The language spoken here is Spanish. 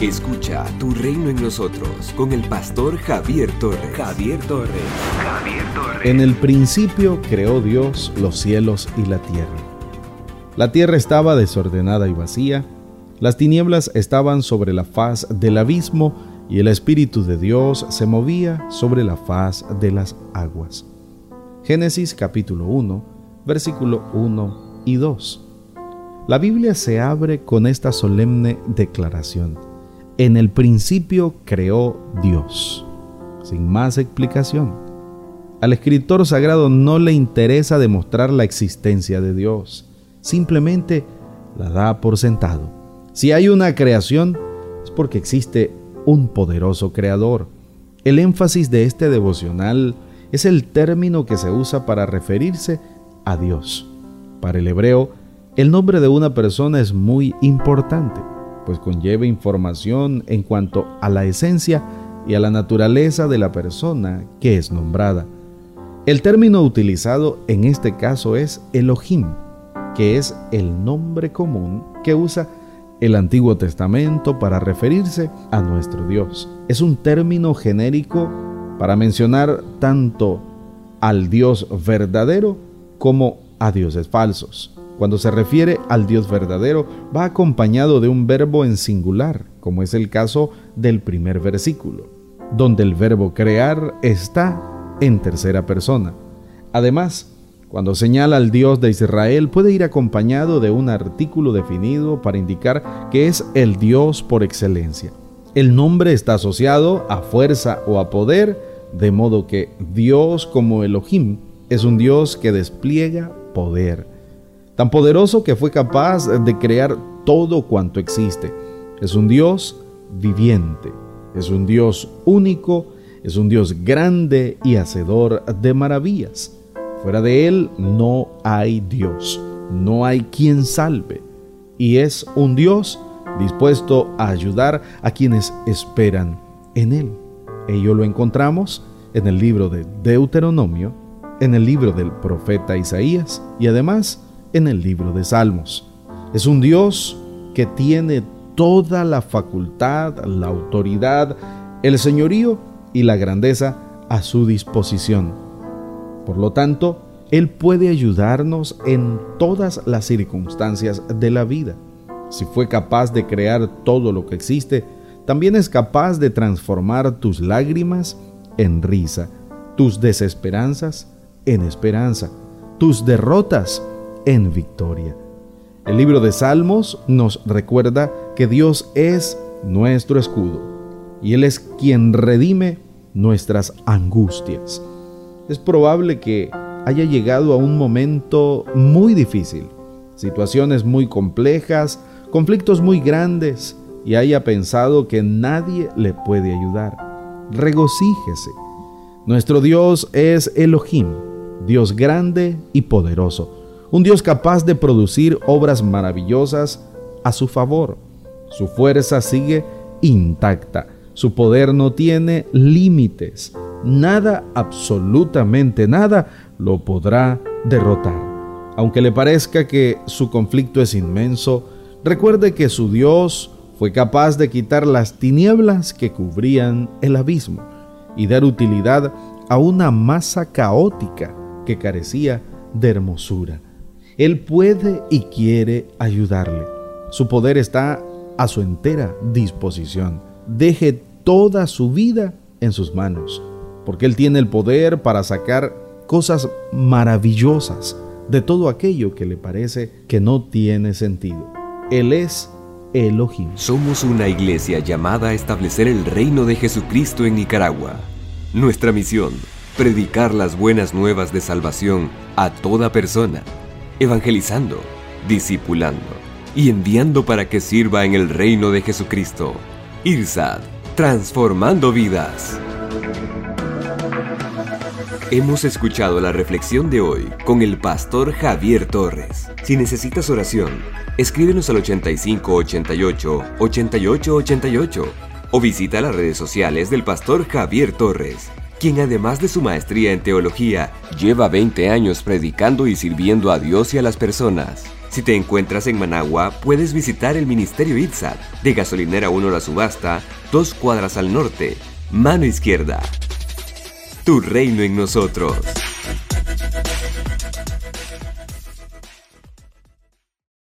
Escucha Tu Reino en Nosotros con el pastor Javier Torres. Javier Torres. Javier Torres. En el principio creó Dios los cielos y la tierra. La tierra estaba desordenada y vacía, las tinieblas estaban sobre la faz del abismo y el Espíritu de Dios se movía sobre la faz de las aguas. Génesis capítulo 1, versículo 1 y 2. La Biblia se abre con esta solemne declaración. En el principio creó Dios. Sin más explicación. Al escritor sagrado no le interesa demostrar la existencia de Dios. Simplemente la da por sentado. Si hay una creación, es porque existe un poderoso creador. El énfasis de este devocional es el término que se usa para referirse a Dios. Para el hebreo, el nombre de una persona es muy importante, pues conlleva información en cuanto a la esencia y a la naturaleza de la persona que es nombrada. El término utilizado en este caso es Elohim, que es el nombre común que usa el Antiguo Testamento para referirse a nuestro Dios. Es un término genérico para mencionar tanto al Dios verdadero como a dioses falsos. Cuando se refiere al Dios verdadero, va acompañado de un verbo en singular, como es el caso del primer versículo, donde el verbo crear está en tercera persona. Además, cuando señala al Dios de Israel puede ir acompañado de un artículo definido para indicar que es el Dios por excelencia. El nombre está asociado a fuerza o a poder, de modo que Dios como Elohim es un Dios que despliega poder, tan poderoso que fue capaz de crear todo cuanto existe. Es un Dios viviente, es un Dios único, es un Dios grande y hacedor de maravillas. Fuera de Él no hay Dios, no hay quien salve. Y es un Dios dispuesto a ayudar a quienes esperan en Él. Ello lo encontramos en el libro de Deuteronomio, en el libro del profeta Isaías y además en el libro de Salmos. Es un Dios que tiene toda la facultad, la autoridad, el señorío y la grandeza a su disposición. Por lo tanto, Él puede ayudarnos en todas las circunstancias de la vida. Si fue capaz de crear todo lo que existe, también es capaz de transformar tus lágrimas en risa, tus desesperanzas en esperanza, tus derrotas en victoria. El libro de Salmos nos recuerda que Dios es nuestro escudo y Él es quien redime nuestras angustias es probable que haya llegado a un momento muy difícil, situaciones muy complejas, conflictos muy grandes y haya pensado que nadie le puede ayudar. Regocíjese. Nuestro Dios es Elohim, Dios grande y poderoso, un Dios capaz de producir obras maravillosas a su favor. Su fuerza sigue intacta, su poder no tiene límites nada, absolutamente nada, lo podrá derrotar. Aunque le parezca que su conflicto es inmenso, recuerde que su Dios fue capaz de quitar las tinieblas que cubrían el abismo y dar utilidad a una masa caótica que carecía de hermosura. Él puede y quiere ayudarle. Su poder está a su entera disposición. Deje toda su vida en sus manos porque Él tiene el poder para sacar cosas maravillosas de todo aquello que le parece que no tiene sentido. Él es Elohim. Somos una iglesia llamada a establecer el reino de Jesucristo en Nicaragua. Nuestra misión, predicar las buenas nuevas de salvación a toda persona, evangelizando, discipulando y enviando para que sirva en el reino de Jesucristo. IRSAD, transformando vidas. Hemos escuchado la reflexión de hoy con el pastor Javier Torres. Si necesitas oración, escríbenos al 8588 8888 o visita las redes sociales del pastor Javier Torres, quien además de su maestría en teología, lleva 20 años predicando y sirviendo a Dios y a las personas. Si te encuentras en Managua, puedes visitar el Ministerio ITSAT de Gasolinera 1 La Subasta, dos cuadras al norte, mano izquierda. Tu reino en nosotros.